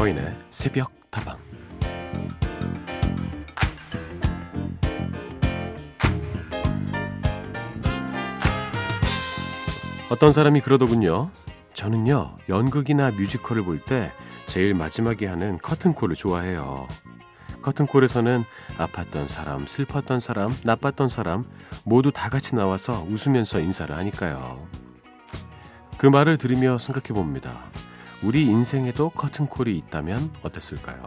서인의 새벽 다방 어떤 사람이 그러더군요. 저는요, 연극이나 뮤지컬을 볼 때 제일 마지막에 하는 커튼콜을 좋아해요. 커튼콜에서는 아팠던 사람, 슬펐던 사람, 나빴던 사람 모두 다 같이 나와서 웃으면서 인사를 하니까요. 그 말을 들으며 생각해 봅니다. 우리 인생에도 커튼콜이 있다면 어땠을까요?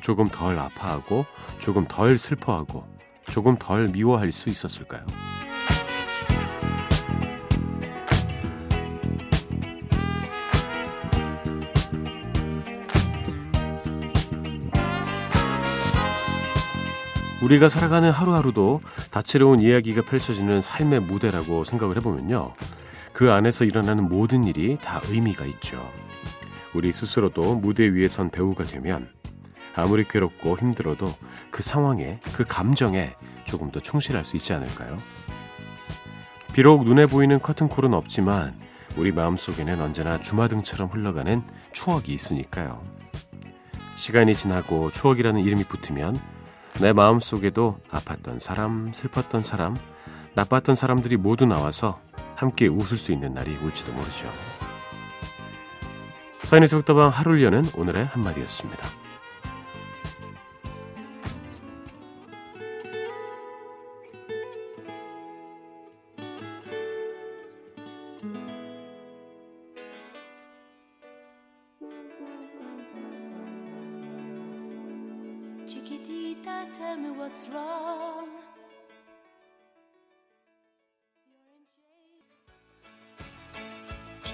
조금 덜 아파하고, 조금 덜 슬퍼하고, 조금 덜 미워할 수 있었을까요? 우리가 살아가는 하루하루도 다채로운 이야기가 펼쳐지는 삶의 무대라고 생각을 해보면요. 그 안에서 일어나는 모든 일이 다 의미가 있죠. 우리 스스로도 무대 위에 선 배우가 되면 아무리 괴롭고 힘들어도 그 상황에, 그 감정에 조금 더 충실할 수 있지 않을까요? 비록 눈에 보이는 커튼콜은 없지만 우리 마음속에는 언제나 주마등처럼 흘러가는 추억이 있으니까요. 시간이 지나고 추억이라는 이름이 붙으면 내 마음속에도 아팠던 사람, 슬펐던 사람, 나빴던 사람들이 모두 나와서 함께 웃을 수 있는 날이 올지도 모르죠. 사인의 속다방 하루를 여는 오늘의 한마디였습니다.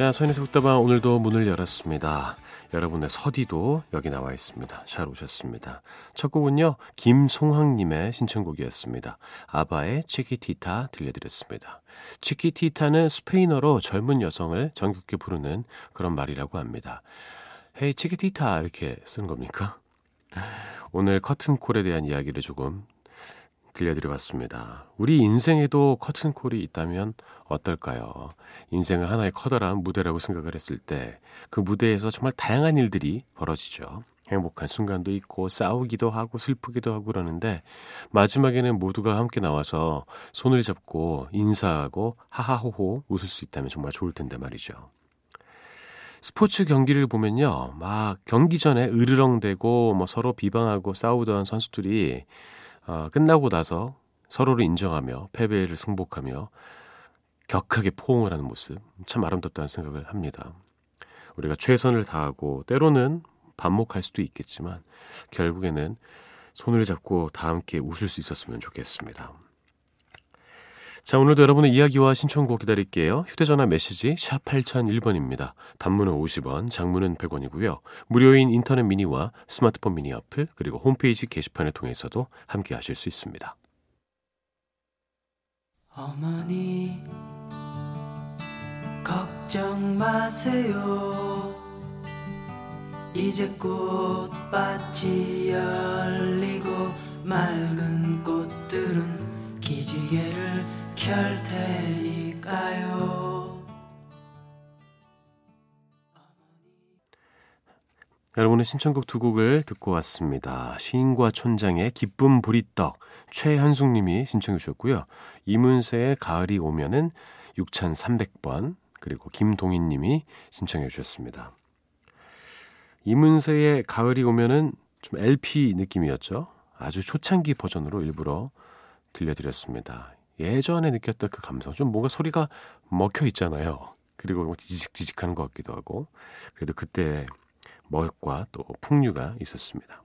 자, 선의 속다방 오늘도 문을 열었습니다. 여러분의 서디도 여기 나와 있습니다. 잘 오셨습니다. 첫 곡은요, 김송황님의 신청곡이었습니다. 아바의 치키티타 들려드렸습니다. 치키티타는 스페인어로 젊은 여성을 정겹게 부르는 그런 말이라고 합니다. 헤이 치키티타 이렇게 쓰는 겁니까? 오늘 커튼콜에 대한 이야기를 조금 들려드려봤습니다. 우리 인생에도 커튼콜이 있다면 어떨까요? 인생은 하나의 커다란 무대라고 생각을 했을 때 그 무대에서 정말 다양한 일들이 벌어지죠. 행복한 순간도 있고 싸우기도 하고 슬프기도 하고 그러는데 마지막에는 모두가 함께 나와서 손을 잡고 인사하고 하하호호 웃을 수 있다면 정말 좋을 텐데 말이죠. 스포츠 경기를 보면요. 막 경기 전에 으르렁대고 뭐 서로 비방하고 싸우던 선수들이 어, 끝나고 나서 서로를 인정하며 패배를 승복하며 격하게 포옹을 하는 모습 참 아름답다는 생각을 합니다. 우리가 최선을 다하고 때로는 반목할 수도 있겠지만 결국에는 손을 잡고 다 함께 웃을 수 있었으면 좋겠습니다. 자, 오늘도 여러분의 이야기와 신청곡 기다릴게요. 휴대전화 메시지 샵 8001번입니다. 단문은 50원, 장문은 100원이고요. 무료인 인터넷 미니와 스마트폰 미니 어플, 그리고 홈페이지 게시판을 통해서도 함께 하실 수 있습니다. 어머니, 걱정 마세요. 이제 꽃밭이 열리고 맑은 꽃들은 기지개를 켤 테니까요. 여러분의 신청곡 두 곡을 듣고 왔습니다. 시인과 촌장의 기쁨 부리떡 최현숙 님이 신청해 주셨고요. 이문세의 가을이 오면은 6300번 그리고 김동인 님이 신청해 주셨습니다. 이문세의 가을이 오면은 좀 LP 느낌이었죠. 아주 초창기 버전으로 일부러 들려드렸습니다. 예전에 느꼈던 그 감성, 좀 뭔가 소리가 먹혀 있잖아요. 그리고 지직지직하는 것 같기도 하고, 그래도 그때 멋과 또 풍류가 있었습니다.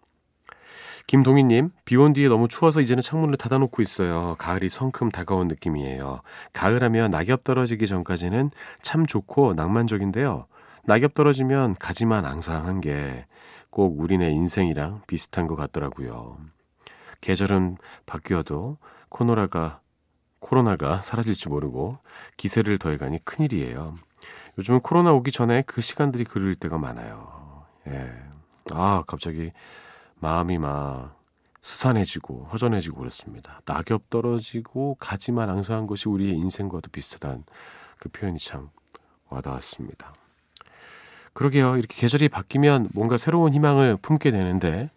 김동희님, 비 온 뒤에 너무 추워서 이제는 창문을 닫아놓고 있어요. 가을이 성큼 다가온 느낌이에요. 가을하면 낙엽 떨어지기 전까지는 참 좋고 낭만적인데요. 낙엽 떨어지면 가지만 앙상한 게 꼭 우리네 인생이랑 비슷한 것 같더라고요. 계절은 바뀌어도 코노라가 코로나가 사라질지 모르고 기세를 더해가니 큰일이에요. 요즘은 코로나 오기 전에 그 시간들이 그릴 때가 많아요. 예. 아, 갑자기 마음이 막 스산해지고 허전해지고 그렇습니다. 낙엽 떨어지고 가지만 앙상한 것이 우리의 인생과도 비슷하다는 그 표현이 참 와닿았습니다. 그러게요. 이렇게 계절이 바뀌면 뭔가 새로운 희망을 품게 되는데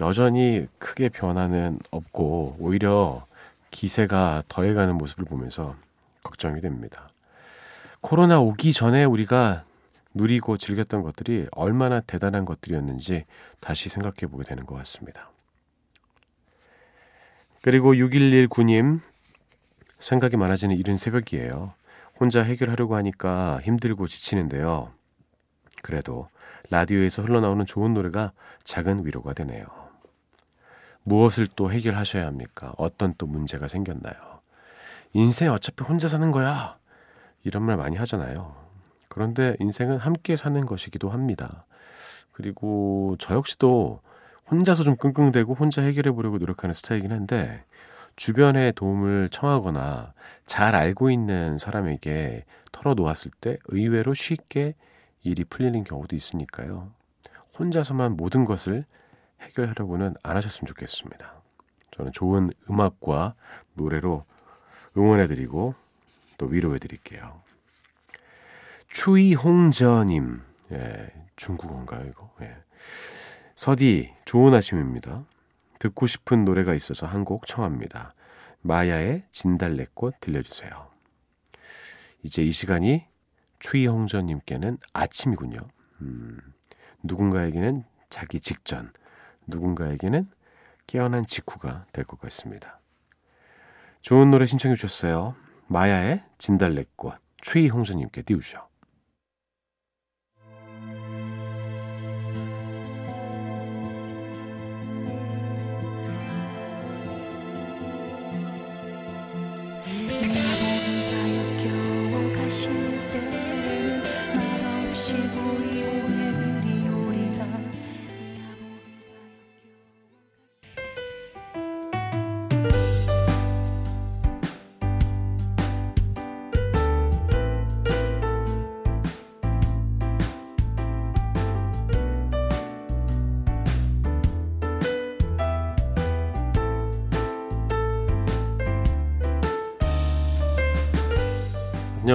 여전히 크게 변화는 없고 오히려 기세가 더해가는 모습을 보면서 걱정이 됩니다. 코로나 오기 전에 우리가 누리고 즐겼던 것들이 얼마나 대단한 것들이었는지 다시 생각해 보게 되는 것 같습니다. 그리고 6119님, 생각이 많아지는 이른 새벽이에요. 혼자 해결하려고 하니까 힘들고 지치는데요. 그래도 라디오에서 흘러나오는 좋은 노래가 작은 위로가 되네요. 무엇을 또 해결하셔야 합니까? 어떤 또 문제가 생겼나요? 인생 어차피 혼자 사는 거야. 이런 말 많이 하잖아요. 그런데 인생은 함께 사는 것이기도 합니다. 그리고 저 역시도 혼자서 좀 끙끙대고 혼자 해결해 보려고 노력하는 스타일이긴 한데 주변에 도움을 청하거나 잘 알고 있는 사람에게 털어놓았을 때 의외로 쉽게 일이 풀리는 경우도 있으니까요. 혼자서만 모든 것을 해결하려고는 안 하셨으면 좋겠습니다. 저는 좋은 음악과 노래로 응원해드리고 또 위로해드릴게요. 추이홍저님, 예, 중국어인가요, 이거? 예. 서디, 좋은 아침입니다. 듣고 싶은 노래가 있어서 한 곡 청합니다. 마야의 진달래꽃 들려주세요. 이제 이 시간이 추이홍저님께는 아침이군요. 음, 누군가에게는 자기 직전, 누군가에게는 깨어난 직후가 될 것 같습니다. 좋은 노래 신청해 주셨어요. 마야의 진달래꽃, 추이홍저님께 띄우죠.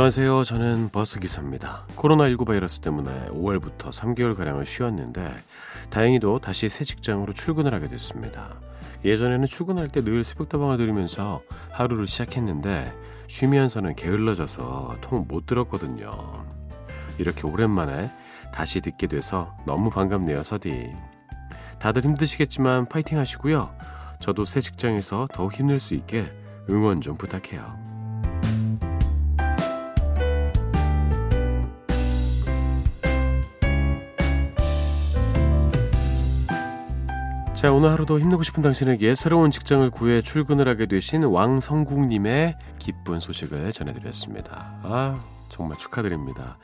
안녕하세요. 저는 버스기사입니다. 코로나19 바이러스 때문에 5월부터 3개월가량을 쉬었는데, 다행히도 다시 새 직장으로 출근을 하게 됐습니다. 예전에는 출근할 때 늘 새벽다방을 들으면서 하루를 시작했는데, 쉬면서는 게을러져서 통 못 들었거든요. 이렇게 오랜만에 다시 듣게 돼서 너무 반갑네요, 서디. 다들 힘드시겠지만 파이팅 하시고요. 저도 새 직장에서 더 힘낼 수 있게 응원 좀 부탁해요. 자, 오늘 하루도 힘내고 싶은 당신에게 새로운 직장을 구해 출근을 하게 되신 왕성국님의 기쁜 소식을 전해드렸습니다. 아, 정말 축하드립니다.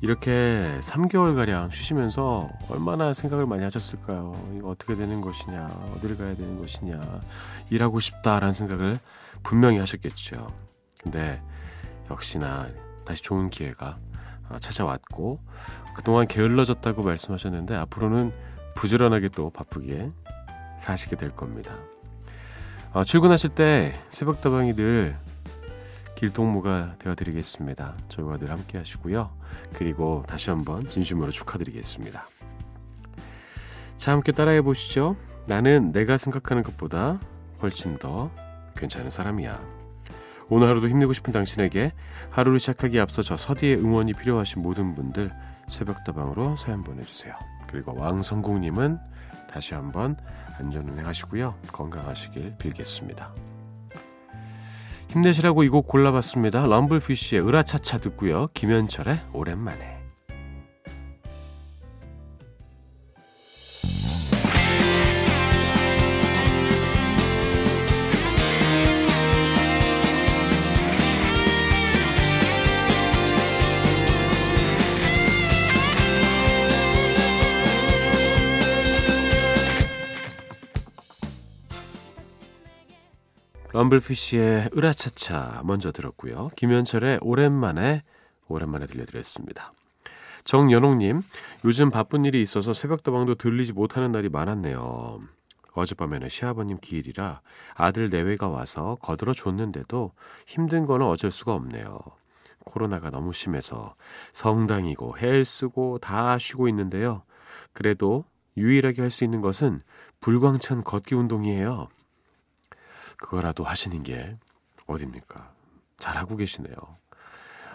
이렇게 3개월가량 쉬시면서 얼마나 생각을 많이 하셨을까요? 이거 어떻게 되는 것이냐, 어디를 가야 되는 것이냐, 일하고 싶다라는 생각을 분명히 하셨겠죠. 근데 역시나 다시 좋은 기회가 찾아왔고, 그동안 게을러졌다고 말씀하셨는데, 앞으로는 부지런하게 또 바쁘게 사시게 될 겁니다. 어, 출근하실 때 새벽다방이 늘 길동무가 되어드리겠습니다. 저희와 늘 함께 하시고요. 그리고 다시 한번 진심으로 축하드리겠습니다. 자, 함께 따라해 보시죠. 나는 내가 생각하는 것보다 훨씬 더 괜찮은 사람이야. 오늘 하루도 힘내고 싶은 당신에게 하루를 시작하기에 앞서 저 서디의 응원이 필요하신 모든 분들 새벽다방으로 사연 보내주세요. 그리고 왕성국님은 다시 한번 안전운행 하시고요. 건강하시길 빌겠습니다. 힘내시라고 이 곡 골라봤습니다. 럼블피쉬의 으라차차 듣고요. 김현철의 오랜만에. 럼블피쉬의 으라차차 먼저 들었고요. 김현철의 오랜만에 오랜만에 들려드렸습니다. 정연옥님, 요즘 바쁜 일이 있어서 새벽다방도 들리지 못하는 날이 많았네요. 어젯밤에는 시아버님 기일이라 아들 내외가 와서 거들어 줬는데도 힘든 거는 어쩔 수가 없네요. 코로나가 너무 심해서 성당이고 헬스고 다 쉬고 있는데요. 그래도 유일하게 할 수 있는 것은 불광천 걷기 운동이에요. 그거라도 하시는 게 어딥니까? 잘하고 계시네요.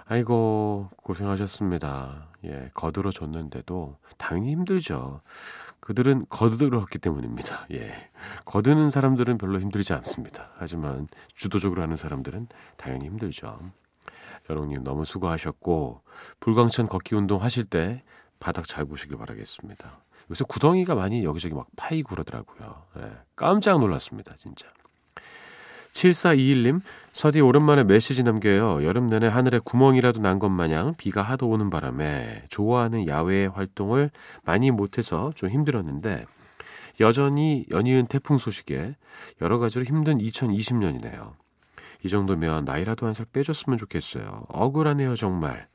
아이고, 고생하셨습니다. 예, 거들어 줬는데도 당연히 힘들죠. 그들은 거들었기 때문입니다. 예. 거드는 사람들은 별로 힘들지 않습니다. 하지만 주도적으로 하는 사람들은 당연히 힘들죠. 여롱님 너무 수고하셨고, 불광천 걷기 운동 하실 때 바닥 잘 보시길 바라겠습니다. 요새 구덩이가 많이 여기저기 막 파이고 그러더라고요. 예. 깜짝 놀랐습니다, 진짜. 7421님, 서디 오랜만에 메시지 남겨요. 여름 내내 하늘에 구멍이라도 난 것 마냥 비가 하도 오는 바람에 좋아하는 야외 활동을 많이 못해서 좀 힘들었는데 여전히 연이은 태풍 소식에 여러 가지로 힘든 2020년이네요. 이 정도면 나이라도 한 살 빼줬으면 좋겠어요. 억울하네요, 정말.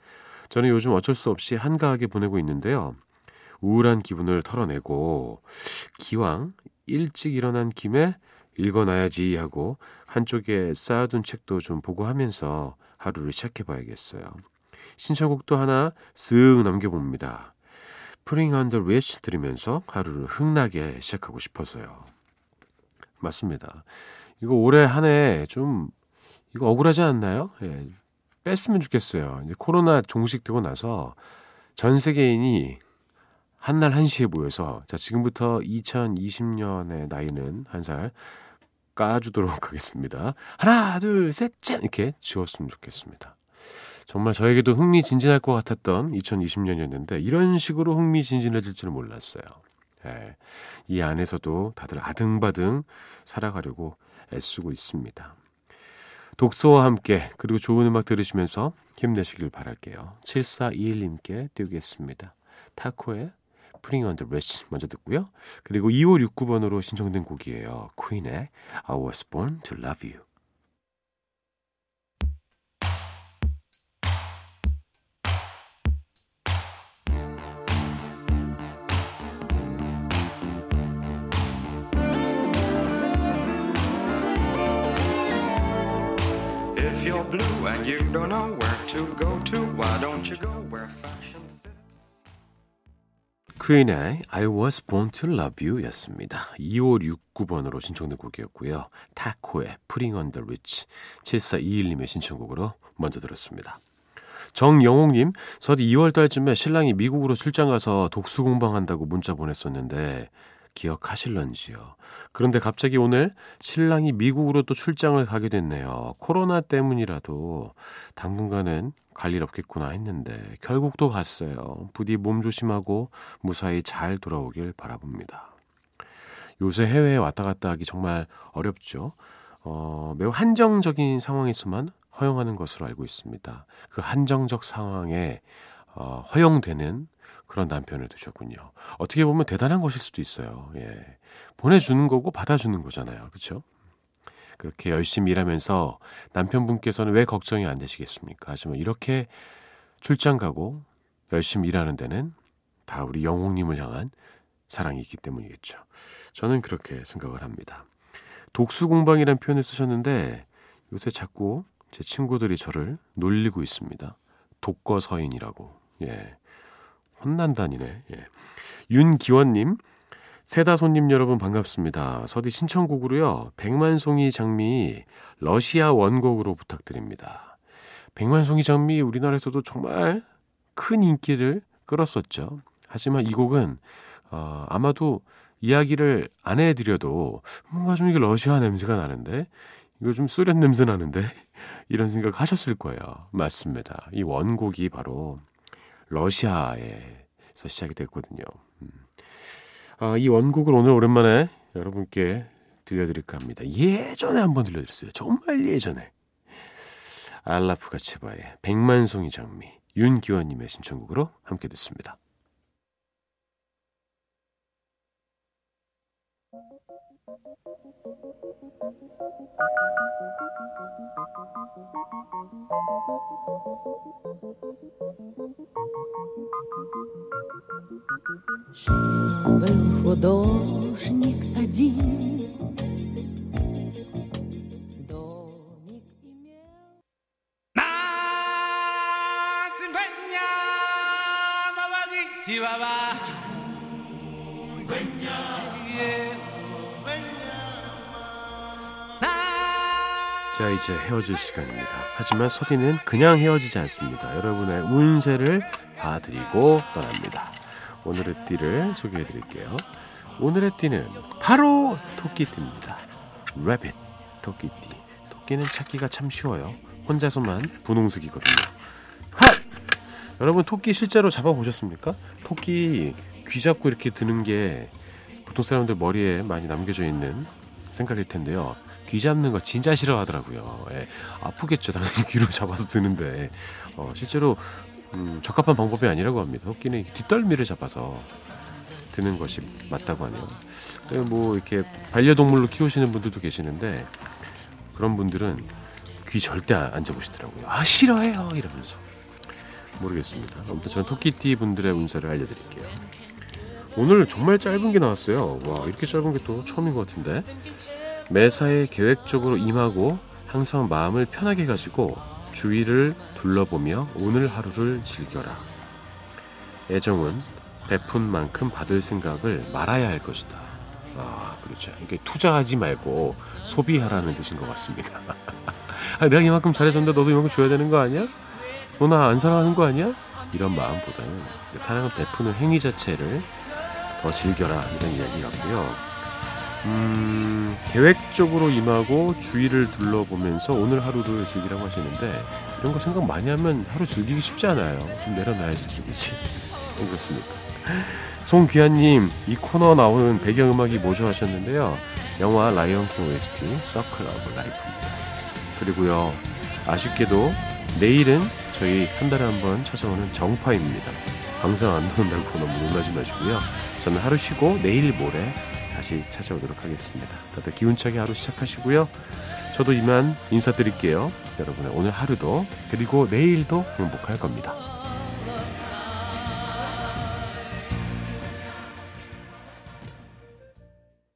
저는 요즘 어쩔 수 없이 한가하게 보내고 있는데요. 우울한 기분을 털어내고 기왕 일찍 일어난 김에 읽어놔야지 하고 한쪽에 쌓아둔 책도 좀 보고 하면서 하루를 시작해봐야겠어요. 신청곡도 하나 쓱 넘겨봅니다. Putting on the Rich 들으면서 하루를 흥나게 시작하고 싶어서요. 맞습니다. 이거 올해 한 해 좀 이거 억울하지 않나요? 예, 뺐으면 좋겠어요. 이제 코로나 종식되고 나서 전 세계인이 한날 한시에 모여서 자 지금부터 2020년의 나이는 한 살 까주도록 하겠습니다. 하나, 둘, 셋, 짠! 이렇게 지웠으면 좋겠습니다. 정말 저에게도 흥미진진할 것 같았던 2020년이었는데 이런 식으로 흥미진진해질 줄은 몰랐어요. 예, 이 안에서도 다들 아등바등 살아가려고 애쓰고 있습니다. 독서와 함께 그리고 좋은 음악 들으시면서 힘내시길 바랄게요. 7421님께 띄우겠습니다. 타코의 Putting on the Rich 먼저 듣고요. 그리고 2569번으로 신청된 곡이에요. 퀸의 I was born to love you. If you're blue and you don't know where to go to, why don't you go where fashion 퀸의 I was born to love you 였습니다. 2569번으로 신청된 곡이었고요. 타코의 Putting on the Rich 7421님의 신청곡으로 먼저 들었습니다. 정영옥님, 서디 2월 달쯤에 신랑이 미국으로 출장 가서 독수 공방한다고 문자 보냈었는데 기억하실런지요? 그런데 갑자기 오늘 신랑이 미국으로 또 출장을 가게 됐네요. 코로나 때문이라도 당분간은 갈일 없겠구나 했는데 결국 또 갔어요. 부디 몸 조심하고 무사히 잘 돌아오길 바라봅니다. 요새 해외에 왔다 갔다 하기 정말 어렵죠. 어, 매우 한정적인 상황에서만 허용하는 것으로 알고 있습니다. 그 한정적 상황에 어, 허용되는 그런 남편을 두셨군요. 어떻게 보면 대단한 것일 수도 있어요. 예. 보내주는 거고 받아주는 거잖아요. 그렇죠? 그렇게 열심히 일하면서 남편분께서는 왜 걱정이 안 되시겠습니까? 하지만 이렇게 출장 가고 열심히 일하는 데는 다 우리 영웅님을 향한 사랑이 있기 때문이겠죠. 저는 그렇게 생각을 합니다. 독수공방이라는 표현을 쓰셨는데 요새 자꾸 제 친구들이 저를 놀리고 있습니다. 독거서인이라고. 예. 혼난다니네. 예. 윤기원님, 세다 손님 여러분 반갑습니다. 서디 신청곡으로요. 백만송이 장미 러시아 원곡으로 부탁드립니다. 백만송이 장미 우리나라에서도 정말 큰 인기를 끌었었죠. 하지만 이 곡은 어, 아마도 이야기를 안 해드려도 뭔가 좀 이게 러시아 냄새가 나는데 이거 좀 소련 냄새 나는데 이런 생각 하셨을 거예요. 맞습니다. 이 원곡이 바로 러시아에서 시작이 됐거든요. 음. 아, 이 원곡을 오늘 오랜만에 여러분께 들려드릴까 합니다. 예전에 한번 들려드렸어요. 정말 예전에. 알라프 가 체바의 백만송이 장미 윤기원님의 신청곡으로 함께 듣습니다. был художник один. Домик имел... На цимбэня, маваги, тивава. 자 이제 헤어질 시간입니다. 하지만 서디는 그냥 헤어지지 않습니다. 여러분의 운세를 봐드리고 떠납니다. 오늘의 띠를 소개해 드릴게요. 오늘의 띠는 바로 토끼띠입니다. 레빗 토끼띠. 토끼는 찾기가 참 쉬워요. 혼자서만 분홍색이거든요. 핫! 여러분 토끼 실제로 잡아보셨습니까? 토끼 귀 잡고 이렇게 드는 게 보통 사람들 머리에 많이 남겨져 있는 생각일 텐데요. 귀 잡는 거 진짜 싫어하더라고요. 예, 아프겠죠. 당연히 귀로 잡아서 드는데 어, 실제로 음, 적합한 방법이 아니라고 합니다. 토끼는 뒷덜미를 잡아서 드는 것이 맞다고 하네요. 뭐 이렇게 반려동물로 키우시는 분들도 계시는데 그런 분들은 귀 절대 안 잡으시더라고요. 아 싫어해요 이러면서 모르겠습니다. 아무튼 저는 토끼띠 분들의 운세를 알려드릴게요. 오늘 정말 짧은 게 나왔어요. 와 이렇게 짧은 게 또 처음인 것 같은데 매사에 계획적으로 임하고 항상 마음을 편하게 가지고 주위를 둘러보며 오늘 하루를 즐겨라. 애정은 베푼 만큼 받을 생각을 말아야 할 것이다. 아, 그렇죠. 이게 투자하지 말고 소비하라는 뜻인 것 같습니다. 아, 내가 이만큼 잘해줬는데 너도 이만큼 줘야 되는 거 아니야? 너 나 안 사랑하는 거 아니야? 이런 마음보다는 사랑을 베푸는 행위 자체를 더 즐겨라 이런 이야기 같고요. 음, 계획적으로 임하고 주위를 둘러보면서 오늘 하루를 즐기라고 하시는데 이런 거 생각 많이 하면 하루 즐기기 쉽지 않아요. 좀 내려놔야지 즐기지. 그렇습니까? 송귀한님, 이 코너 나오는 배경음악이 뭐죠 하셨는데요. 영화 라이언킹 OST Circle of Life입니다. 그리고요, 아쉽게도 내일은 저희 한 달에 한 번 찾아오는 정파입니다. 방송 안 나온다고 너무 놀라지 마시고요. 저는 하루 쉬고 내일 모레 다시 찾아오도록 하겠습니다. 다들 기운차게 하루 시작하시고요. 저도 이만 인사드릴게요. 여러분의 오늘 하루도 그리고 내일도 행복할 겁니다.